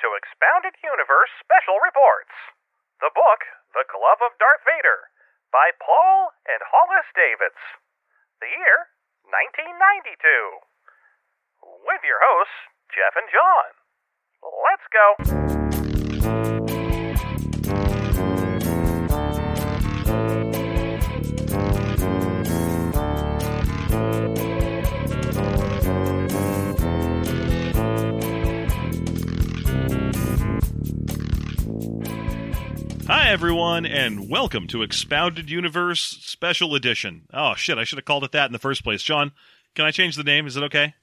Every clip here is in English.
to Expounded Universe Special Reports. The book, The Glove of Darth Vader, by Paul and Hollis Davids. The year, 1992. With your hosts, Jeff and John. Let's go. Hi, everyone, and welcome to Expounded Universe Special Edition. Oh, shit, I should have called it that in the first place. John, can I change the name? Is it okay?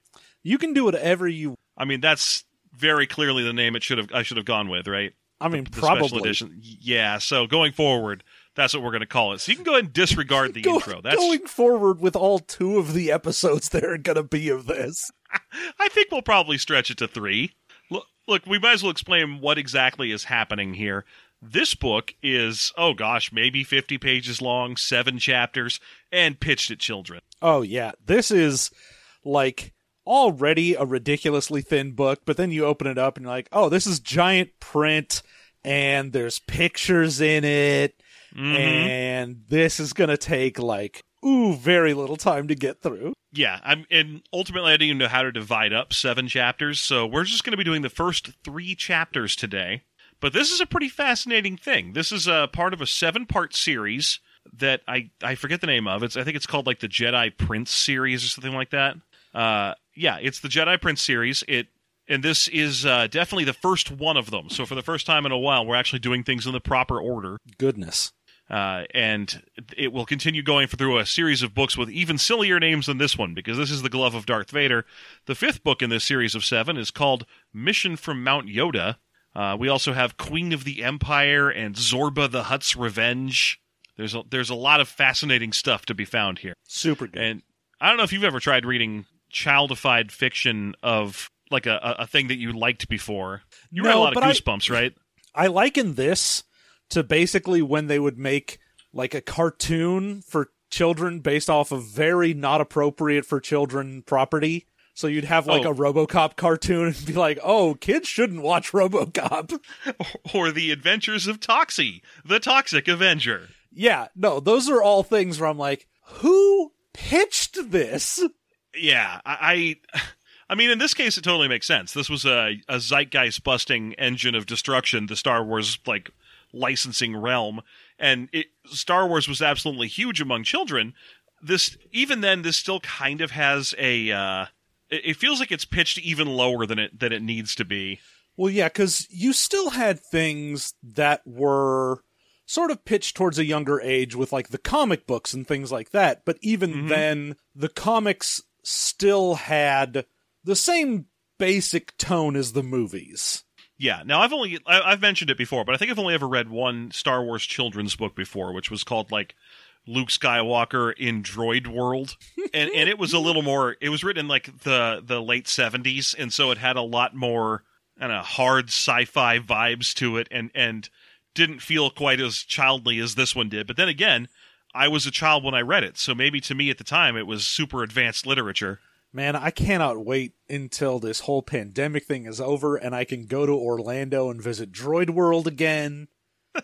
You can do whatever you. I mean, that's very clearly the name it should have. I should have gone with, right? I mean, The special probably. edition. Yeah. So going forward, that's what we're going to call it. So you can go ahead and disregard the Go- intro. That's. Going forward with all two of the episodes that are going to be of this. I think we'll probably stretch it to three. Look, look, we might as well explain what exactly is happening here. This book is, oh gosh, maybe 50 pages long, seven chapters, and pitched at children. Oh, yeah. This is like already a ridiculously thin book, but then you open it up and you're like, oh, this is giant print and there's pictures in it. Mhm. And this is going to take like, ooh, very little time to get through. Yeah, I'm, and ultimately, I didn't even know how to divide up seven chapters, so we're just going to be doing the first three chapters today. But this is a pretty fascinating thing. This is a part of a seven-part series that I I forget the name of. It's I think it's called like the Jedi Prince series or something like that. Uh, yeah, it's the Jedi Prince series. It and this is uh, definitely the first one of them. So for the first time in a while, we're actually doing things in the proper order Goodness. uh, and it will continue going through a series of books with even sillier names than this one because this is the glove of darth vader the fifth book in this series of seven is called mission from mount yoda uh, we also have queen of the empire and zorba the hutt's revenge there's a, there's a lot of fascinating stuff to be found here Super good. and i don't know if you've ever tried reading childified fiction of like a, a, thing that you liked before you read a lot of but I- goosebumps right I liken this to basically when they would make like a cartoon for children based off of very not appropriate for children property. So you'd have like Oh. a RoboCop cartoon and be like, "Oh, kids shouldn't watch RoboCop." or the adventures of toxie the toxic avenger yeah, no, those are all things where I'm like, "Who pitched this?" Yeah, I, I, I mean, in this case, it totally makes sense. This was a, a zeitgeist busting engine of destruction, the Star Wars like licensing realm, and it, Star Wars was absolutely huge among children. This, even then, this still kind of has a. Uh, it, it feels like it's pitched even lower than it than it needs to be. Well, yeah, cuz you still had things that were sort of pitched towards a younger age with like the comic books and things like that, but even Mhm. then the comics still had the same basic tone as the movies. Yeah. Now I've only I, I've mentioned it before, but I think I've only ever read one Star Wars children's book before, which was called like Luke Skywalker in Droid World, and and it was a little more. It was written in like the the late seventies, and so it had a lot more kind of hard sci-fi vibes to it, and and didn't feel quite as childly as this one did. But then again. I was a child when I read it, so maybe to me at the time it was super advanced literature. Man, I cannot wait until this whole pandemic thing is over and I can go to Orlando and visit Droid World again.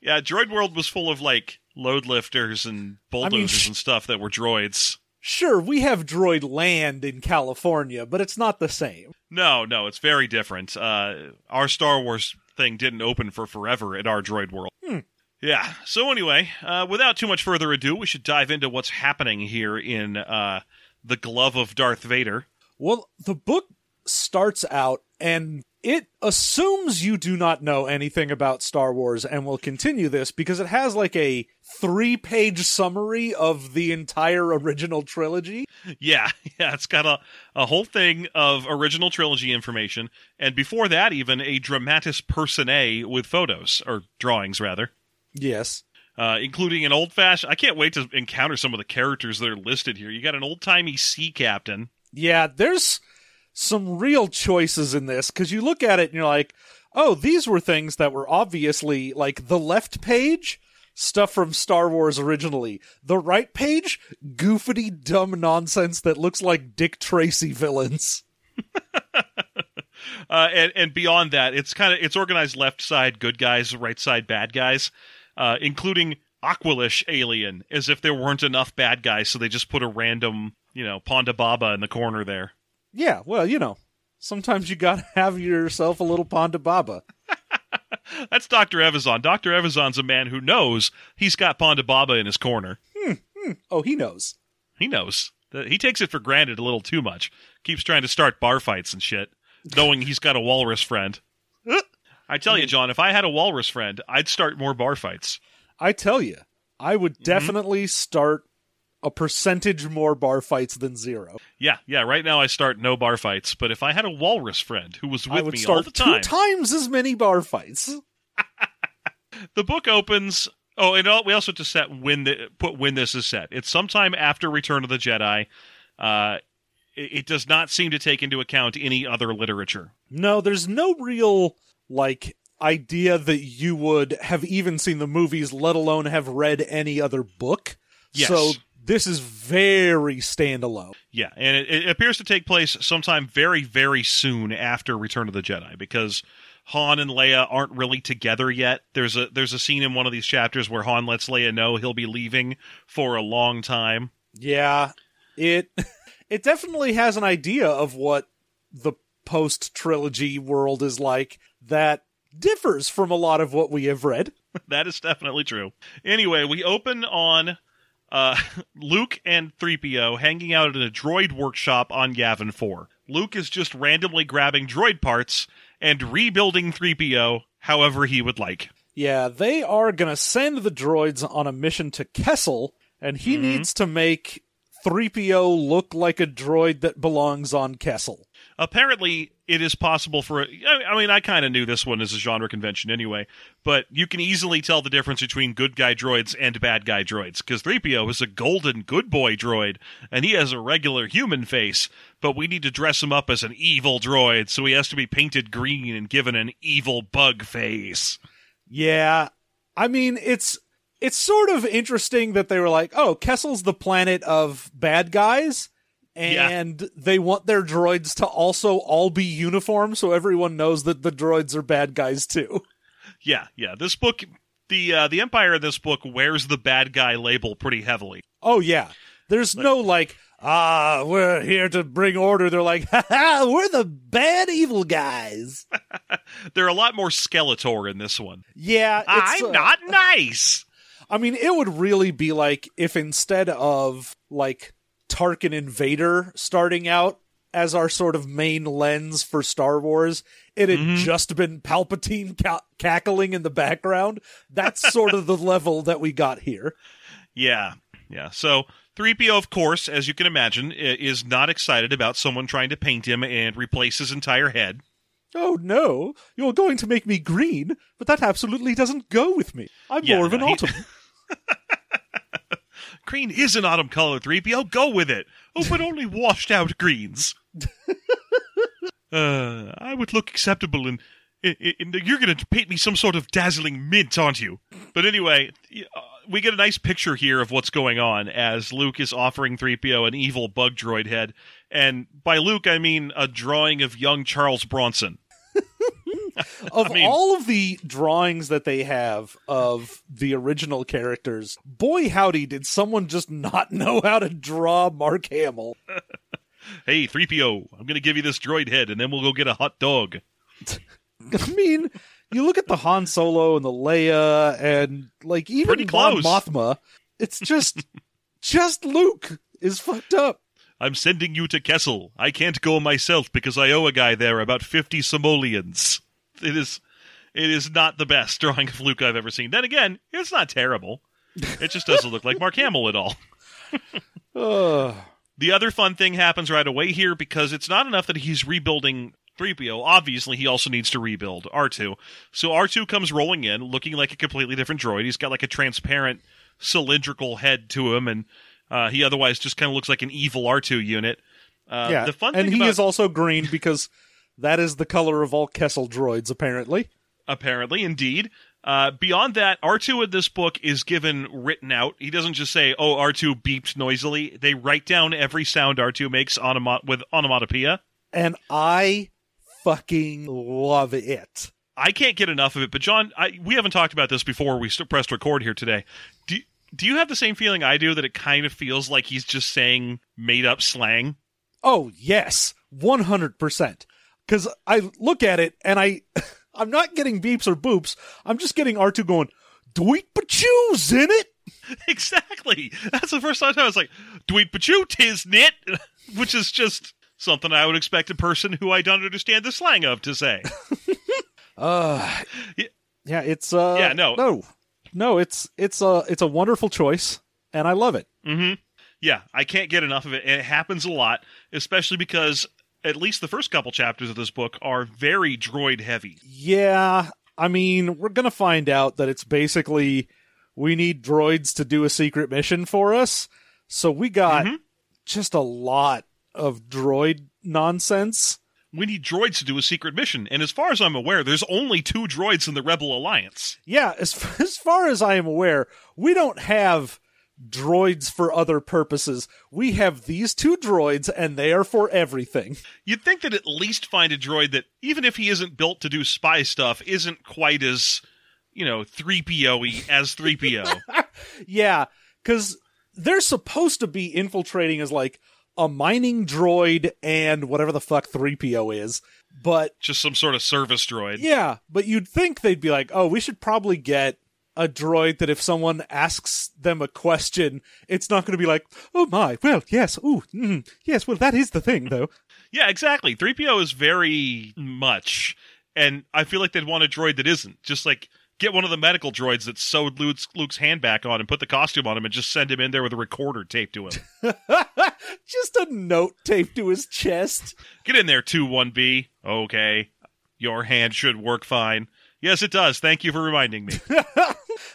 Yeah, Droid World was full of like load lifters and bulldozers sh- and stuff that were droids. Sure, we have Droid Land in California, but it's not the same. No, no, it's very different. Uh, our Star Wars thing didn't open for forever at our Droid World. Hmm. Yeah. So anyway, uh, without too much further ado, we should dive into what's happening here in uh, the glove of Darth Vader. Well, the book starts out and it assumes you do not know anything about Star Wars and will continue this because it has like a three page summary of the entire original trilogy. Yeah, yeah, it's got a, a whole thing of original trilogy information, and before that, even a dramatis personae with photos or drawings, rather. Yes. uh, including an old fashioned. I can't wait to encounter some of the characters that are listed here. You got an old timey sea captain. Yeah, there's some real choices in this because you look at it and you're like, oh, these were things that were obviously like the left page. Stuff from Star Wars originally. The right page, goofity, dumb nonsense that looks like Dick Tracy villains. Uh, and and beyond that, it's kind of it's organized left side good guys, right side bad guys, uh, including Aqualish alien, as if there weren't enough bad guys, so they just put a random you know Ponda Baba in the corner there. Yeah, well, you know, sometimes you gotta have yourself a little Ponda Baba. That's Doctor Evazan. Doctor Evazan's a man who knows he's got Ponda Baba in his corner. Hmm, hmm. Oh, he knows. He knows. He takes it for granted a little too much. Keeps trying to start bar fights and shit, knowing he's got a walrus friend. I tell you, John, if I had a walrus friend, I'd start more bar fights. I tell you, I would mm-hmm. definitely start a percentage more bar fights than zero. Yeah, yeah. Right now, I start no bar fights, but if I had a walrus friend who was with me all the time, two times as many bar fights. the book opens. Oh, and we also have to set when the put when this is set. It's sometime after Return of the Jedi. Uh, it, it does not seem to take into account any other literature. No, there's no real like idea that you would have even seen the movies, let alone have read any other book. Yes. So this is very standalone. Yeah, and it, it appears to take place sometime very, very soon after Return of the Jedi because Han and Leia aren't really together yet. There's a there's a scene in one of these chapters where Han lets Leia know he'll be leaving for a long time. Yeah, it it definitely has an idea of what the post trilogy world is like that differs from a lot of what we have read. that is definitely true. Anyway, we open on uh, Luke and 3PO hanging out at a droid workshop on Yavin 4. Luke is just randomly grabbing droid parts and rebuilding 3PO however he would like. Yeah, they are going to send the droids on a mission to Kessel, and he needs to make 3PO look like a droid that belongs on Kessel. Apparently it is possible for I mean I kind of knew this one as a genre convention anyway, but you can easily tell the difference between good guy droids and bad guy droids cuz 3PO is a golden good boy droid and he has a regular human face, but we need to dress him up as an evil droid, so he has to be painted green and given an evil bug face. Yeah, I mean it's it's sort of interesting that they were like, "Oh, Kessel's the planet of bad guys." Yeah. And they want their droids to also all be uniform so everyone knows that the droids are bad guys too. Yeah, yeah. This book the uh, the empire in this book wears the bad guy label pretty heavily. Oh yeah. There's no like, ah, we're here to bring order. They're like, ha ha, we're the bad evil guys. They're a lot more Skeletor in this one. Yeah, it's, I'm uh, not nice. I mean, it would really be like if instead of like Tarkin and Vader starting out as our sort of main lens for Star Wars, it had mm-hmm. just been Palpatine ca- cackling in the background. That's sort of the level that we got here. Yeah, yeah. So 3PO, of course, as you can imagine, is not excited about someone trying to paint him and replace his entire head. Oh no, you're going to make me green, but that absolutely doesn't go with me. I'm Yeah, more of an no, he- autumn. Green is an autumn color, 3PO. Go with it. Oh, but only washed out greens. uh, I would look acceptable in. in, in you're going to paint me some sort of dazzling mint, aren't you? But anyway, uh, we get a nice picture here of what's going on as Luke is offering 3PO an evil bug droid head. And by Luke, I mean a drawing of young Charles Bronson. of mean- all of the drawings that they have of the original characters, boy howdy did someone just not know how to draw Mark Hamill. Hey, 3PO, I'm going to give you this droid head, and then we'll go get a hot dog. I mean, you look at the Han Solo and the Leia and like even Pretty Mon. Mothma, it's just just Luke is fucked up. I'm sending you to Kessel. I can't go myself because I owe a guy there about 50 simoleons. It is it is not the best drawing of Luke I've ever seen. Then again, it's not terrible. It just doesn't look like Mark Hamill at all. The other fun thing happens right away here because it's not enough that he's rebuilding 3PO. Obviously, he also needs to rebuild R2. So R2 comes rolling in looking like a completely different droid. He's got like a transparent cylindrical head to him and uh, he otherwise just kind of looks like an evil R2 unit. Uh, yeah, the fun and thing he about is also green because that is the color of all Kessel droids, apparently. apparently, indeed. Uh, beyond that, R2 in this book is given written out. He doesn't just say, "Oh, R2 beeped noisily." They write down every sound R2 makes onomat- with onomatopoeia. And I fucking love it. I can't get enough of it. But John, I, we haven't talked about this before we st- pressed record here today. Do do you have the same feeling I do that it kind of feels like he's just saying made up slang? Oh, yes, 100%. Because I look at it and I, I'm not getting beeps or boops. I'm just getting R2 going, Dweet Pachoo's in it. exactly. That's the first time I was like, "Dweet pachu tisn't," which is just something I would expect a person who I don't understand the slang of to say. Uh, Yeah. yeah, it's uh, Yeah, no. no, no, it's it's a it's a wonderful choice, and I love it. hmm Yeah, I can't get enough of it, and it happens a lot, especially because at least the first couple chapters of this book are very droid heavy. Yeah, I mean, we're gonna find out that it's basically we need droids to do a secret mission for us, so we got Mhm. just a lot of droid nonsense. We need droids to do a secret mission, and as far as I'm aware, there's only two droids in the Rebel Alliance. Yeah, as as far as I am aware, we don't have droids for other purposes. We have these two droids, and they are for everything. You'd think that at least find a droid that, even if he isn't built to do spy stuff, isn't quite as, you know, 3PO-y as 3PO. Yeah, because they're supposed to be infiltrating as like a mining droid and whatever the fuck 3PO is. But Just some sort of service droid. yeah, but you'd think they'd be like, oh, we should probably get a droid that if someone asks them a question, it's not going to be like, oh my, well, yes, ooh, mm, yes, well, that is the thing, though. Yeah, exactly. 3PO is very much, and I feel like they'd want a droid that isn't. Just like get one of the medical droids that sewed Luke's, Luke's hand back on and put the costume on him and just send him in there with a recorder taped to him. Just a note taped to his chest. Get in there, 2-1B. Okay. Your hand should work fine. Yes, it does. Thank you for reminding me.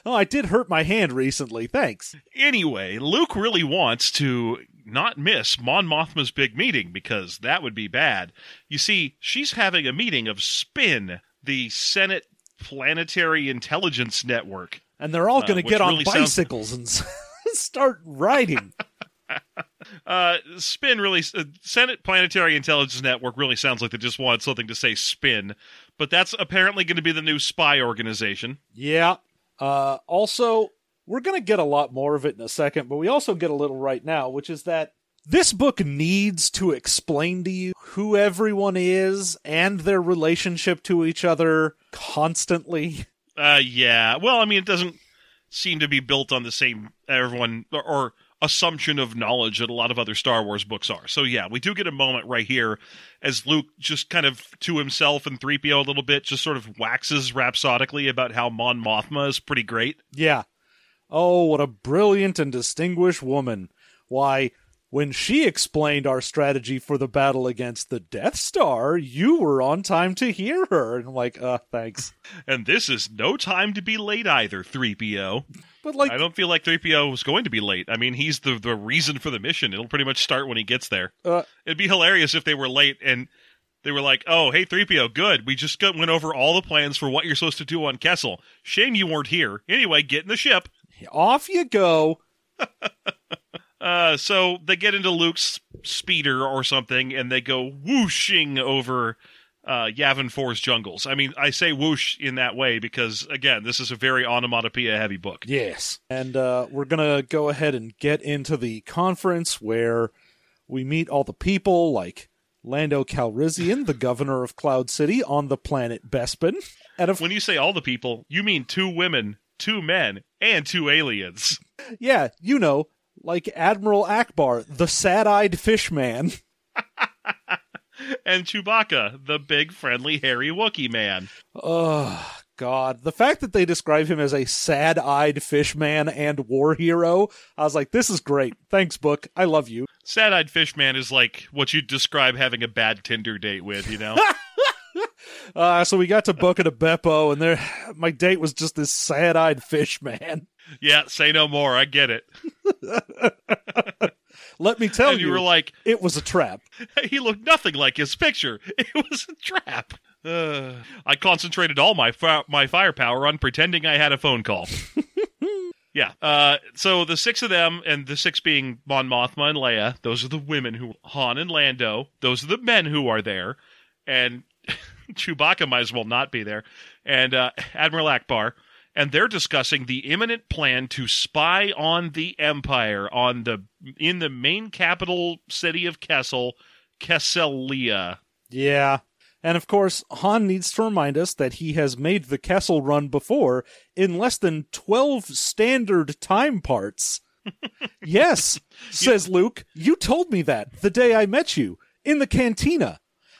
Oh, I did hurt my hand recently. Thanks. Anyway, Luke really wants to not miss Mon Mothma's big meeting because that would be bad. You see, she's having a meeting of SPIN, the Senate Planetary Intelligence Network. And they're all Uh, going to which get on really sounds- bicycles and start riding. Uh, SPIN really, uh, Senate Planetary Intelligence Network really sounds like they just wanted something to say SPIN, but that's apparently going to be the new spy organization. Yeah. Uh, also, we're going to get a lot more of it in a second, but we also get a little right now, which is that this book needs to explain to you who everyone is and their relationship to each other constantly. Uh, yeah. Well, I mean, it doesn't seem to be built on the same everyone or, or assumption of knowledge that a lot of other Star Wars books are. So yeah, we do get a moment right here as Luke just kind of to himself and 3PO a little bit just sort of waxes rhapsodically about how Mon Mothma is pretty great. Yeah. Oh, what a brilliant and distinguished woman. Why, when she explained our strategy for the battle against the Death Star, you were on time to hear her. And I'm like, uh, thanks. And this is no time to be late either, 3PO. But like, I don't feel like 3PO was going to be late. I mean, he's the the reason for the mission. It'll pretty much start when he gets there. uh, It'd be hilarious if they were late and they were like, "Oh, hey 3PO, good. We just got, went over all the plans for what you're supposed to do on Kessel. Shame you weren't here. Anyway, get in the ship." off you go. Uh, so they get into Luke's speeder or something, and they go whooshing over uh, Yavin 4's jungles. I mean, I say whoosh in that way because, again, this is a very onomatopoeia heavy book. Yes. And uh, we're going to go ahead and get into the conference where we meet all the people like Lando Calrissian, the governor of Cloud City on the planet Bespin. And of When you say all the people, you mean two women, two men, and two aliens. yeah, you know, like Admiral Ackbar, the sad-eyed fish man. And Chewbacca, the big, friendly, hairy Wookiee man. Oh God! The fact that they describe him as a sad-eyed fish man and war hero, I was like, "This is great. Thanks, book. I love you." Sad eyed fish man is like what you'd describe having a bad Tinder date with, you know? Uh, so we got to Buca di Beppo, and there, my date was just this sad-eyed fish man. yeah, say no more. I get it. Let me tell and you, you, were like, it was a trap. he looked nothing like his picture. It was a trap. Uh, I concentrated all my fi- my firepower on pretending I had a phone call. yeah. Uh, so the six of them, and the six being Mon Mothma and Leia, those are the women who Han and Lando. Those are the men who are there, and Chewbacca might as well not be there, and uh, Admiral Ackbar, and they're discussing the imminent plan to spy on the Empire on the in the main capital city of Kessel, Kesselia. Yeah. And of course, Han needs to remind us that he has made the Kessel run before in less than 12 standard time parts. yes, says Luke. You told me that the day I met you in the cantina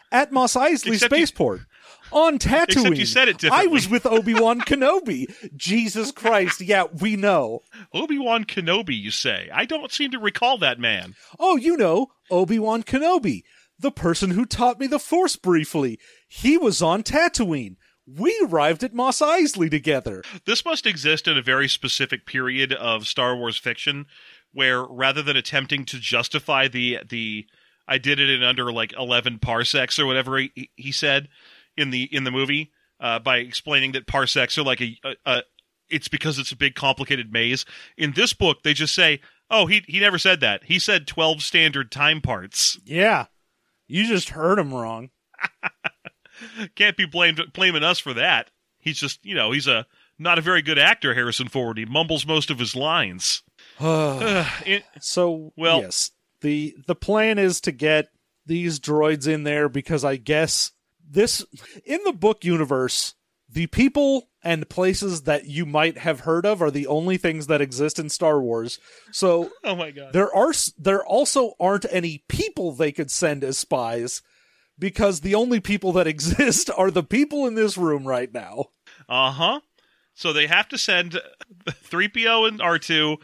at Mos Eisley you- Spaceport. On Tatooine. Except you said it I was with Obi Wan Kenobi. Jesus Christ. Yeah, we know. Obi Wan Kenobi, you say? I don't seem to recall that man. Oh, you know, Obi Wan Kenobi, the person who taught me the Force briefly. He was on Tatooine. We arrived at Mos Eisley together. This must exist in a very specific period of Star Wars fiction where rather than attempting to justify the the I did it in under like 11 parsecs or whatever he, he said in the in the movie uh, by explaining that parsecs are like a, a, a it's because it's a big complicated maze. In this book they just say, "Oh, he he never said that. He said 12 standard time parts." Yeah. You just heard him wrong. Can't be blamed blaming us for that. He's just, you know, he's a not a very good actor, Harrison Ford. He mumbles most of his lines. It- so, Well- yes. The the plan is to get these droids in there because I guess this in the book universe, the people and places that you might have heard of are the only things that exist in Star Wars. So oh my god. There are there also aren't any people they could send as spies because the only people that exist are the people in this room right now. Uh huh. So they have to send 3PO and R2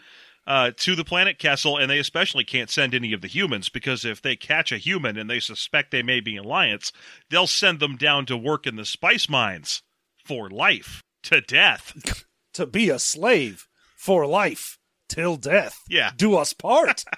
uh, to the planet Kessel, and they especially can't send any of the humans because if they catch a human and they suspect they may be alliance, they'll send them down to work in the spice mines for life to death. To be a slave for life till death. Yeah. Do us part.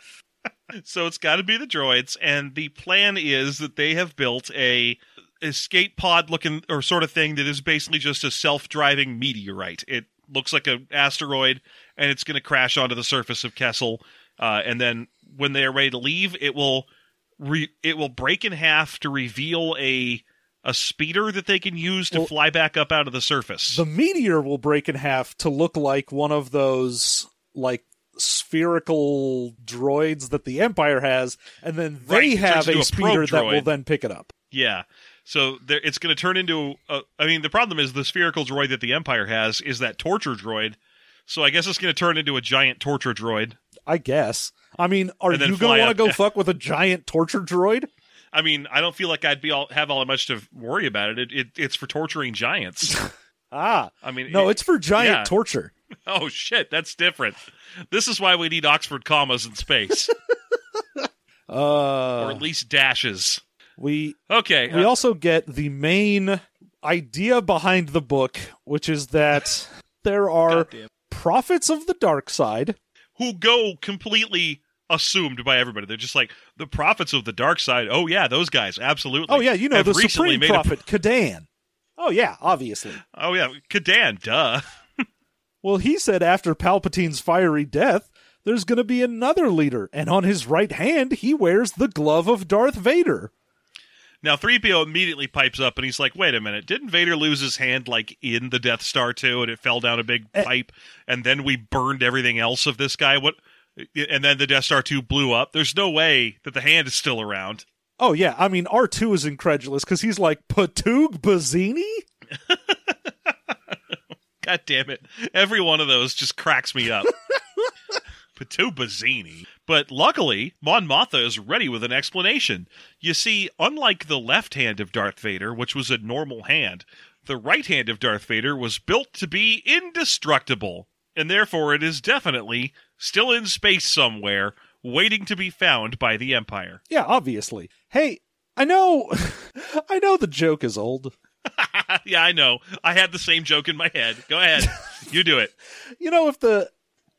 So it's got to be the droids, and the plan is that they have built a escape pod looking or sort of thing that is basically just a self-driving meteorite. It looks like an asteroid, and it's going to crash onto the surface of Kessel. Uh, and then when they are ready to leave, it will re- it will break in half to reveal a a speeder that they can use to Well- fly back up out of the surface. the meteor will break in half to look like one of those like spherical droids that the Empire has, and then they Right, have a a speeder that will then pick it up. Yeah. So there, it's going to turn into. A, I mean, the problem is the spherical droid that the Empire has is that torture droid. So I guess it's going to turn into a giant torture droid. I guess. I mean, are you going to want to go fuck with a giant torture droid? I mean, I don't feel like I'd be all have all that much to worry about it. It, it it's for torturing giants. Ah, I mean, no, it- it's for giant yeah. torture. oh shit, that's different. This is why we need Oxford commas in space, Uh, or at least dashes. we Okay, we uh, also get the main idea behind the book, which is that there are. Prophets of the dark side. who go completely assumed by everybody. They're just like the prophets of the dark side. Oh yeah, those guys, absolutely. Oh yeah, you know the supreme made a- prophet Kadann. Oh yeah, obviously. oh yeah, Kadann, duh. Well, he said after Palpatine's fiery death, there's going to be another leader, and on his right hand he wears the glove of Darth Vader. Now 3PO immediately pipes up and he's like, "Wait a minute, didn't Vader lose his hand like in the Death Star too and it fell down a big Eh. pipe and then we burned everything else of this guy? What and then the Death Star 2 blew up. There's no way that the hand is still around. Oh yeah, I mean R2 is incredulous because he's like Patug Bazzini. God damn it. Every one of those just cracks me up. Patu Bazzini. But luckily, Mon Mothma is ready with an explanation. You see, unlike the left hand of Darth Vader, which was a normal hand, the right hand of Darth Vader was built to be indestructible, and therefore it is definitely still in space somewhere, waiting to be found by the Empire. Yeah, obviously. Hey, I know, I know the joke is old. yeah, I know. I had the same joke in my head. Go ahead. you do it. You know if the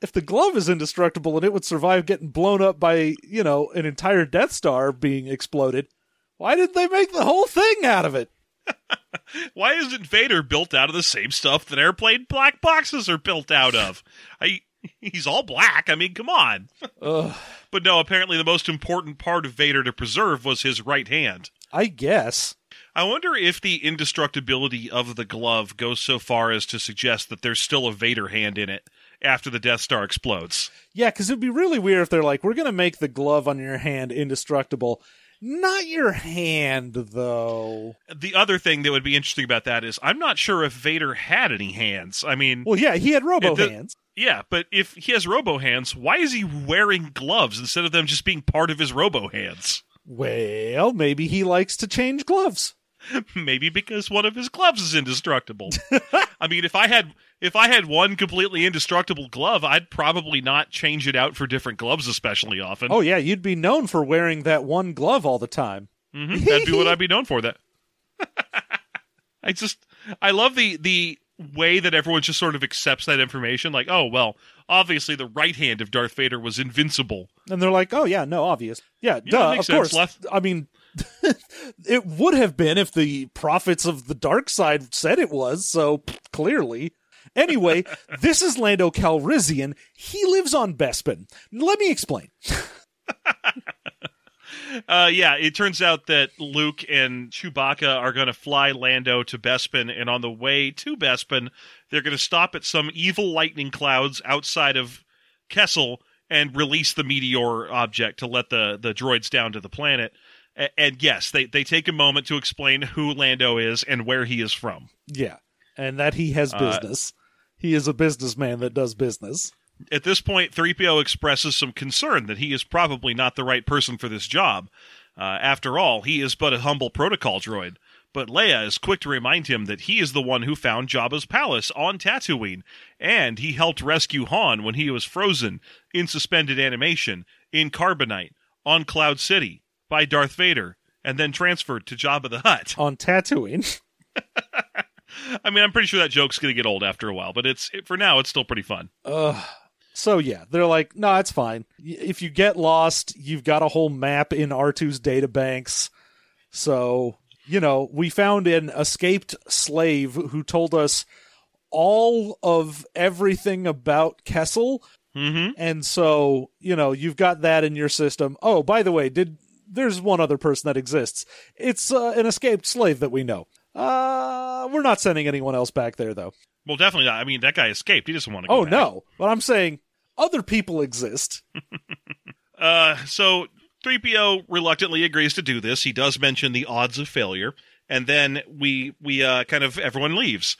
if the glove is indestructible and it would survive getting blown up by you know an entire Death Star being exploded, why didn't they make the whole thing out of it? Why isn't Vader built out of the same stuff that airplane black boxes are built out of? I, he's all black. I mean, come on. But no, apparently the most important part of Vader to preserve was his right hand. I guess. I wonder if the indestructibility of the glove goes so far as to suggest that there's still a Vader hand in it after the Death Star explodes. Yeah, because it'd be really weird if they're like, we're going to make the glove on your hand indestructible. Not your hand, though. The other thing that would be interesting about that is I'm not sure if Vader had any hands. I mean, Well, yeah, he had robo does- hands. yeah, but if he has robo hands, why is he wearing gloves instead of them just being part of his robo hands? Well, maybe he likes to change gloves. Maybe because one of his gloves is indestructible. I mean, if I had if I had one completely indestructible glove, I'd probably not change it out for different gloves especially often. Oh, yeah, you'd be known for wearing that one glove all the time. Mhm, That'd be what I'd be known for. That I just I love the the way that everyone just sort of accepts that information. Like, oh well, obviously the right hand of Darth Vader was invincible. And they're like, oh, yeah, no, obvious. Yeah, Yeah, duh, of sense. course. Left- I mean, it would have been if the prophets of the dark side said it was, so clearly. Anyway, this is Lando Calrissian. He lives on Bespin. Let me explain. Uh, yeah, it turns out that Luke and Chewbacca are going to fly Lando to Bespin, and on the way to Bespin, they're going to stop at some evil lightning clouds outside of Kessel and release the meteor object to let the, the droids down to the planet. And yes, they, they take a moment to explain who Lando is and where he is from. Yeah, and that he has Uh, business. he is a businessman that does business. At this point, 3PO expresses some concern that he is probably not the right person for this job. Uh, after all, he is but a humble protocol droid. But Leia is quick to remind him that he is the one who found Jabba's palace on Tatooine, and he helped rescue Han when he was frozen in suspended animation in Carbonite on Cloud City by Darth Vader, and then transferred to Jabba the Hutt. On Tatooine. I mean, I'm pretty sure that joke's going to get old after a while, but it's it, for now, it's still pretty fun. Ugh. So yeah, they're like, no, it's fine. If you get lost, you've got a whole map in R2's databanks. So, you know, we found an escaped slave who told us all of everything about Kessel. Mm-hmm. And so, you know, you've got that in your system. Oh, by the way, did there's one other person that exists. It's uh, an escaped slave that we know. Uh, we're not sending anyone else back there though. Well, definitely not. I mean, that guy escaped. He doesn't want to go Oh back. no, but I'm saying other people exist. Uh, so 3PO reluctantly agrees to do this. He does mention the odds of failure, and then we we uh, kind of everyone leaves,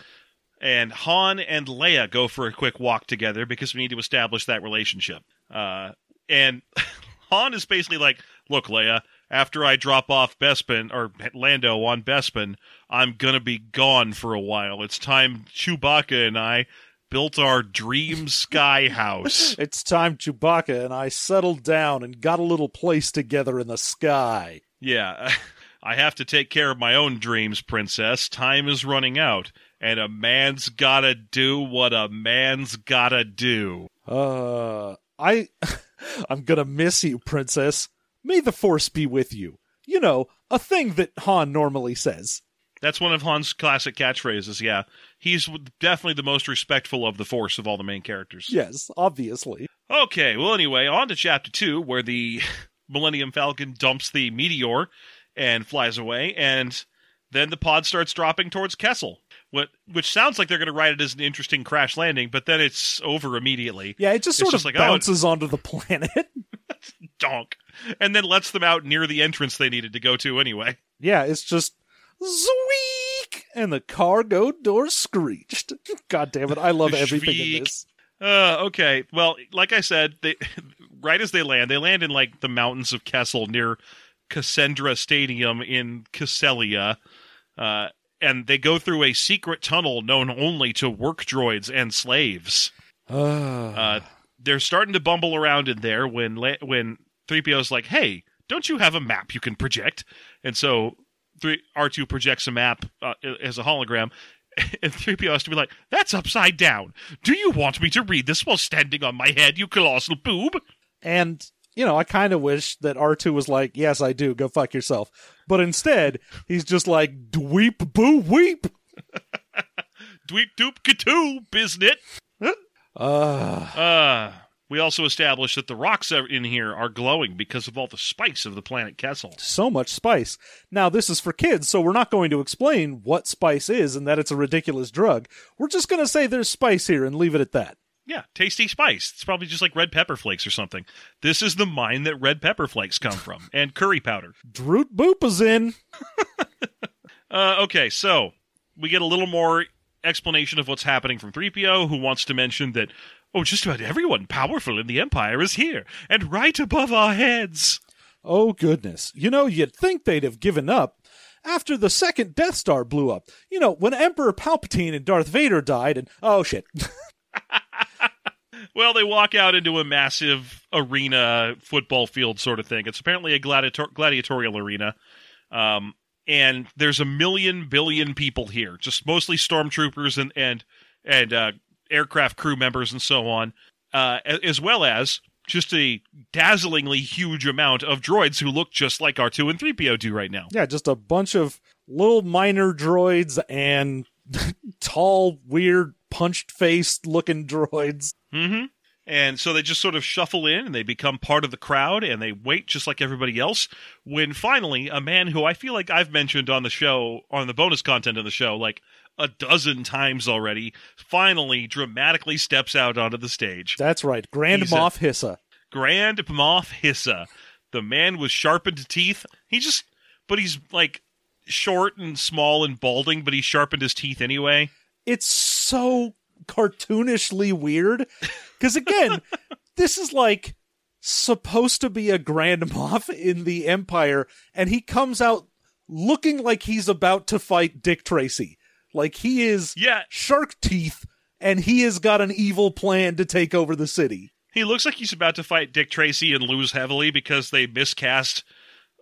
and Han and Leia go for a quick walk together because we need to establish that relationship. Uh, and Han is basically like, "Look, Leia." After I drop off Bespin or Lando on Bespin, I'm gonna be gone for a while. It's time Chewbacca and I built our dream sky house. It's time Chewbacca and I settled down and got a little place together in the sky. Yeah, I have to take care of my own dreams, princess. Time is running out, and a man's gotta do what a man's gotta do. Uh, I, I'm gonna miss you, princess. May the force be with you. You know, a thing that Han normally says. That's one of Han's classic catchphrases, yeah. He's definitely the most respectful of the Force of all the main characters. Yes, obviously. Okay, well, anyway, on to Chapter 2, where the Millennium Falcon dumps the meteor and flies away, and then the pod starts dropping towards Kessel, what, which sounds like they're going to write it as an interesting crash landing, but then it's over immediately. Yeah, it just It's sort just of like, oh, bounces onto the planet. donk, and then lets them out near the entrance they needed to go to anyway. yeah, it's just Zweek! And the cargo door screeched. God damn it, I love everything in this. Uh, okay. Well, like I said, they right as they land, they land in like the mountains of Kessel near Cassandra Stadium in Casselia. Uh, and they go through a secret tunnel known only to work droids and slaves. Uh, they're starting to bumble around in there when when 3PO's like, "Hey, don't you have a map you can project?" And so 3 R2 projects a map uh, as a hologram. And 3PO has to be like, that's upside down. Do you want me to read this while standing on my head, you colossal boob? And, you know, I kind of wish that R2 was like, yes, I do, go fuck yourself. But instead, he's just like, dweep boo weep. Dweep doop katoo, biznit. Uh, Uh, We also established that the rocks in here are glowing because of all the spice of the planet Kessel. So much spice. Now, this is for kids, so we're not going to explain what spice is and that it's a ridiculous drug. We're just going to say there's spice here and leave it at that. Yeah, tasty spice. It's probably just like red pepper flakes or something. This is the mine that red pepper flakes come from, and curry powder. Droot Boop is in. uh, okay, so we get a little more explanation of what's happening from 3PO, who wants to mention that Oh, just about everyone powerful in the Empire is here, and right above our heads. Oh, goodness. You know, you'd think they'd have given up after the second Death Star blew up. You know, when Emperor Palpatine and Darth Vader died, and oh, shit. well, they walk out into a massive arena football field sort of thing. It's apparently a gladiator- gladiatorial arena. Um, and there's a million billion people here, just mostly stormtroopers and and and uh, aircraft crew members and so on, uh, as well as just a dazzlingly huge amount of droids who look just like R2 and 3PO do right now. Yeah, just a bunch of little minor droids and tall, weird, punched faced looking droids. Mm-hmm. And so they just sort of shuffle in and they become part of the crowd and they wait just like everybody else. When finally, a man who I feel like I've mentioned on the show, on the bonus content of the show, like a dozen times already, finally dramatically steps out onto the stage. That's right. Grand He's Moff Hissa. Grand Moff Hissa. The man with sharpened teeth. He just, but he's like short and small and balding, but he sharpened his teeth anyway. It's so cartoonishly weird. Because again, this is like supposed to be a Grand Moff in the Empire, and he comes out looking like he's about to fight Dick Tracy. Like he is yeah. shark teeth and he has got an evil plan to take over the city. He looks like he's about to fight Dick Tracy and lose heavily because they miscast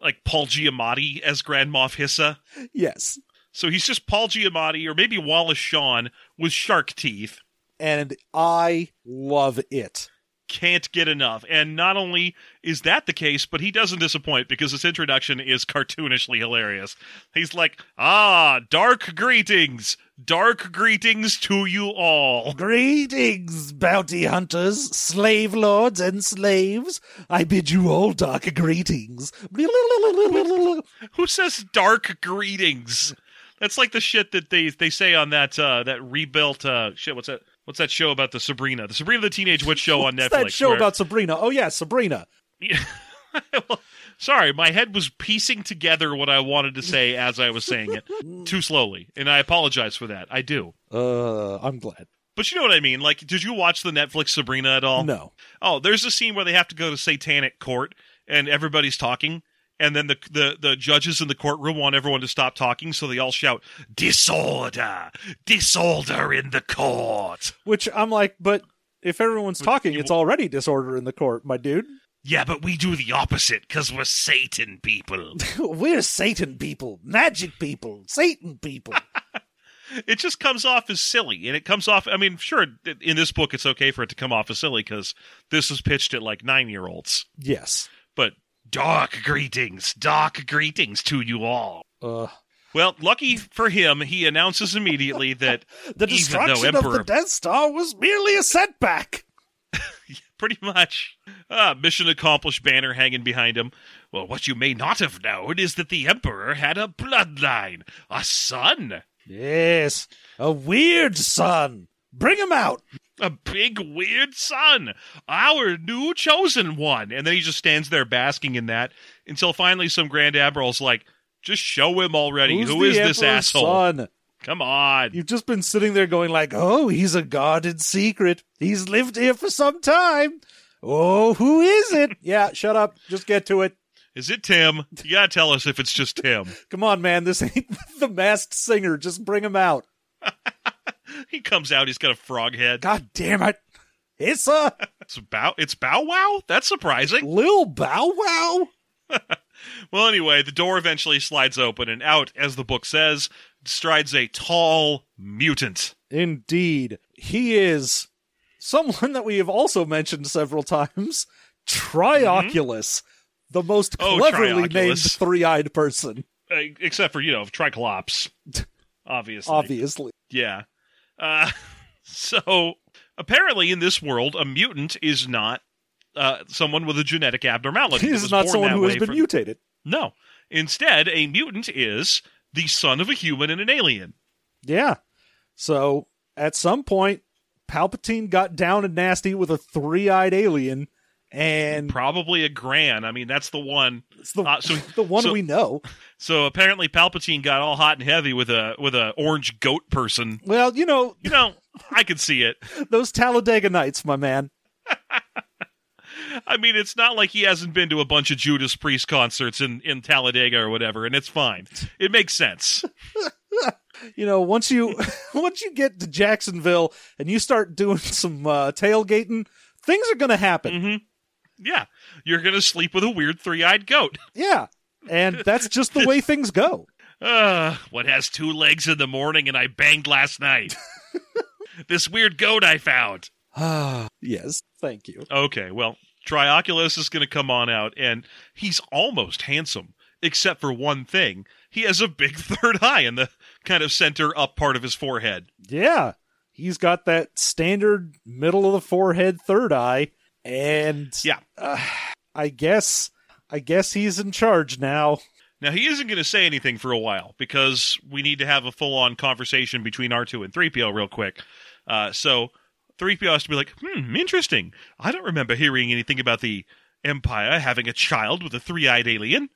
like Paul Giamatti as Grand Moff Hissa. Yes. So he's just Paul Giamatti or maybe Wallace Shawn with shark teeth. And I love it can't get enough. And not only is that the case, but he doesn't disappoint because his introduction is cartoonishly hilarious. He's like, Ah, dark greetings! Dark greetings to you all. Greetings, bounty hunters, slave lords, and slaves. I bid you all dark greetings. Who says dark greetings? That's like the shit that they they say on that uh that rebuilt uh shit, what's that? What's that show about the Sabrina? The Sabrina the Teenage Witch show on Netflix. that show where... about Sabrina? Oh yeah, Sabrina. well, sorry, my head was piecing together what I wanted to say as I was saying it too slowly, and I apologize for that. I do. Uh, I'm glad. But you know what I mean? Like, did you watch the Netflix Sabrina at all? No. Oh, there's a scene where they have to go to satanic court and everybody's talking, and then the, the the judges in the courtroom want everyone to stop talking, so they all shout "disorder, disorder in the court." Which I'm like, but if everyone's talking, it's already disorder in the court, my dude. Yeah, but we do the opposite because we're Satan people. we're Satan people, magic people, Satan people. it just comes off as silly, and it comes off. I mean, sure, in this book, it's okay for it to come off as silly because this is pitched at like nine year olds. Yes, but Dark greetings, dark greetings to you all. Uh, well, lucky for him, he announces immediately that the destruction Emperor... of the Death Star was merely a setback. Pretty much. Ah, mission accomplished banner hanging behind him. Well, what you may not have known is that the Emperor had a bloodline, a son. Yes, a weird son. Bring him out a big weird son, our new chosen one. And then he just stands there basking in that until finally some Grand Admiral's like, just show him already. Who's Who is this asshole? Son? Come on. You've just been sitting there going like, oh, he's a guarded secret. He's lived here for some time. Oh, who is it? yeah, shut up. Just get to it. Is it Tim? You gotta tell us if it's just Tim. Come on, man. This ain't the masked singer. Just bring him out. he comes out. He's got a frog head. God damn it! It's a it's bow. It's Bow Wow. That's surprising. Lil Bow Wow. well, anyway, the door eventually slides open, and out, as the book says, strides a tall mutant. Indeed, he is someone that we have also mentioned several times. Trioculus, mm-hmm. the most oh, cleverly oh, named three-eyed person. Uh, except for you know Triclops, obviously. Obviously, yeah. Uh, so apparently in this world, a mutant is not uh, someone with a genetic abnormality. that He's not someone who has been from- mutated. No. Instead, a mutant is the son of a human and an alien. Yeah. So at some point, Palpatine got down and nasty with a three-eyed alien, and Probably a Gran. I mean, that's the one. it's the Uh, so- the one so- we know. So apparently, Palpatine got all hot and heavy with a with a orange goat person. Well, you know You know, I could see it. those Talladega Nights, my man. I mean, it's not like he hasn't been to a bunch of Judas Priest concerts in in Talladega or whatever, and it's fine. It makes sense. You know, once you once you get to Jacksonville and you start doing some uh, tailgating, things are going to happen. hmm Yeah, you're gonna sleep with a weird three eyed goat. Yeah, and that's just the way things go. Uh, what has two legs in the morning and I banged last night? this weird goat I found. yes, thank you. Okay, well, Trioculus is going to come on out, and he's almost handsome, except for one thing. He has a big third eye in the kind of center up part of his forehead. Yeah, he's got that standard middle of the forehead third eye, and Yeah. uh, I guess I guess he's in charge now. Now, he isn't going to say anything for a while because we need to have a full on conversation between R2 and 3PO real quick. Uh, so 3PO has to be like, hmm, interesting. I don't remember hearing anything about the Empire having a child with a three eyed alien.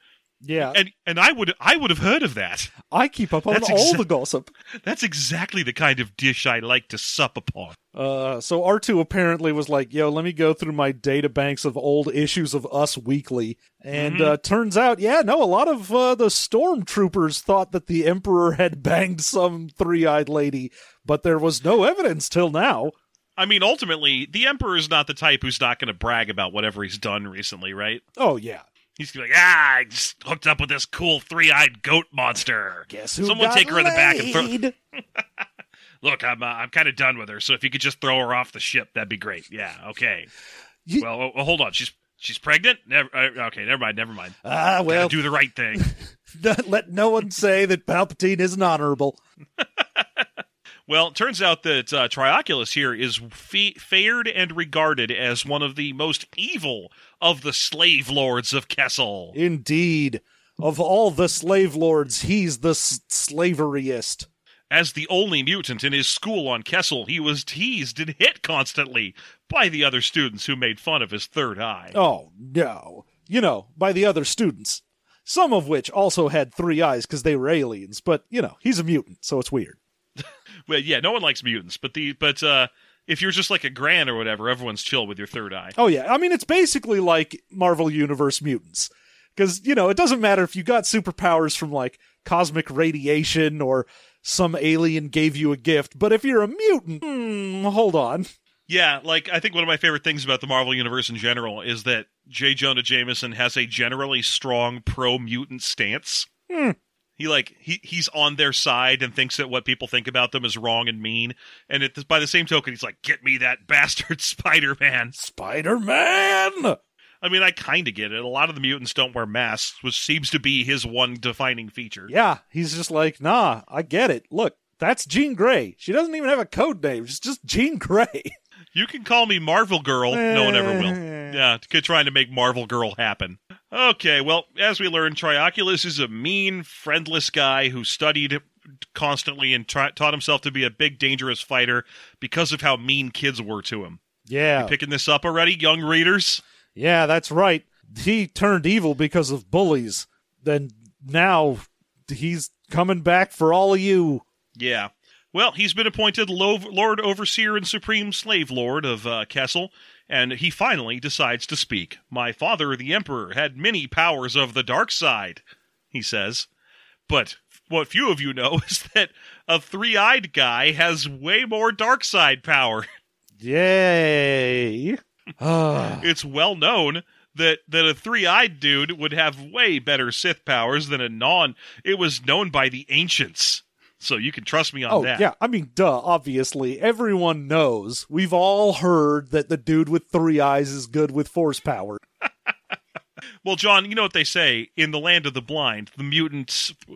Yeah, And and I would I would have heard of that. I keep up on That's all the gossip. That's exactly the kind of dish I like to sup upon. Uh, so R2 apparently was like, yo, let me go through my data banks of old issues of Us Weekly. And Mhm. uh, turns out, yeah, no, a lot of uh, the stormtroopers thought that the Emperor had banged some three eyed lady, but there was no evidence till now. I mean, ultimately, the Emperor is not the type who's not going to brag about whatever he's done recently, right? Oh, yeah. He's gonna be like, ah, I just hooked up with this cool three-eyed goat monster. Guess who Someone take her in the back and throw. laid? Look, I'm uh, I'm kind of done with her. So if you could just throw her off the ship, that'd be great. Yeah, okay. You- Well, oh, oh, hold on. She's she's pregnant. Never. Uh, okay, never mind. Never mind. Ah, well, Gotta do the right thing. let no one say that Palpatine isn't honorable. Well, it turns out that uh, Trioculus here is fe- feared and regarded as one of the most evil of the slave lords of Kessel. Indeed. Of all the slave lords, he's the s- slaveriest. As the only mutant in his school on Kessel, he was teased and hit constantly by the other students who made fun of his third eye. Oh, no. You know, by the other students. Some of which also had three eyes because they were aliens, but, you know, he's a mutant, so it's weird. Well, yeah, no one likes mutants, but the but uh, if you're just like a grand or whatever, everyone's chill with your third eye. Oh, yeah. I mean, it's basically like Marvel Universe mutants. Because, you know, it doesn't matter if you got superpowers from, like, cosmic radiation or some alien gave you a gift, but if you're a mutant, hmm, hold on. Yeah, like I think one of my favorite things about the Marvel universe in general is that J. Jonah Jameson has a generally strong pro mutant stance. Hmm. He like he he's on their side and thinks that what people think about them is wrong and mean. And it, by the same token, he's like, "Get me that bastard Spider Man." Spider Man! I mean, I kind of get it. A lot of the mutants don't wear masks, which seems to be his one defining feature. Yeah, he's just like, nah, I get it. Look, that's Jean Grey. She doesn't even have a code name. She's just Jean Grey. You can call me Marvel Girl. No one ever will. Yeah, trying to make Marvel Girl happen. Okay, well, as we learned, Trioculus is a mean, friendless guy who studied constantly and tra- taught himself to be a big, dangerous fighter because of how mean kids were to him. Yeah, Picking this up already, young readers? yeah, that's right. He turned evil because of bullies. Then now he's coming back for all of you. Yeah. Well, he's been appointed Lord Overseer and Supreme Slave Lord of uh, Kessel, and he finally decides to speak. My father, the Emperor, had many powers of the dark side, he says. But what few of you know is that a three eyed guy has way more dark side power. Yay! Ah, It's well known that, that a three eyed dude would have way better Sith powers than a non. It was known by the ancients. So you can trust me on oh that. yeah, I mean, duh. Obviously, everyone knows. We've all heard that the dude with three eyes is good with force power. Well, John, you know what they say in the land of the blind: the mutant